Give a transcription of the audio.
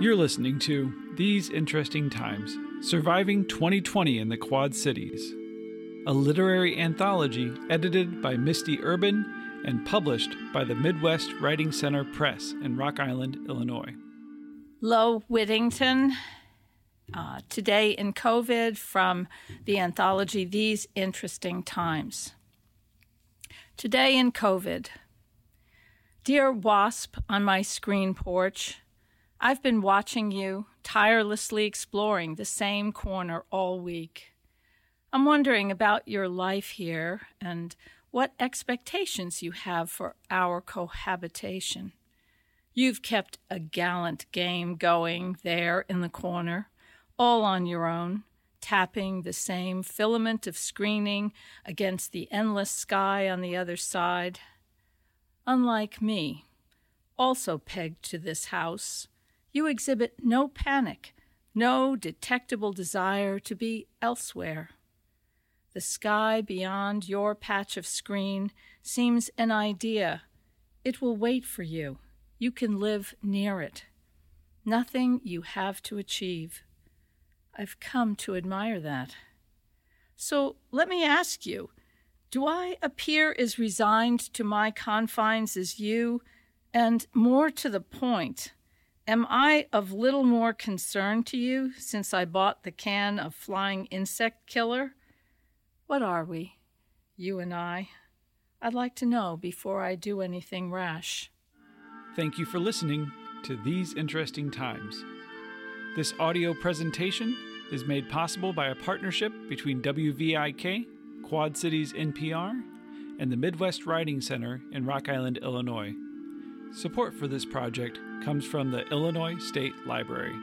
You're listening to These Interesting Times Surviving 2020 in the Quad Cities, a literary anthology edited by Misty Urban and published by the Midwest Writing Center Press in Rock Island, Illinois. Lo Whittington, uh, today in COVID from the anthology These Interesting Times. Today in COVID. Dear Wasp on my screen porch, I've been watching you, tirelessly exploring the same corner all week. I'm wondering about your life here and what expectations you have for our cohabitation. You've kept a gallant game going there in the corner, all on your own, tapping the same filament of screening against the endless sky on the other side. Unlike me, also pegged to this house, you exhibit no panic, no detectable desire to be elsewhere. The sky beyond your patch of screen seems an idea. It will wait for you. You can live near it. Nothing you have to achieve. I've come to admire that. So let me ask you do I appear as resigned to my confines as you? And more to the point, Am I of little more concern to you since I bought the can of flying insect killer? What are we, you and I? I'd like to know before I do anything rash. Thank you for listening to These Interesting Times. This audio presentation is made possible by a partnership between WVIK, Quad Cities NPR, and the Midwest Writing Center in Rock Island, Illinois. Support for this project comes from the Illinois State Library.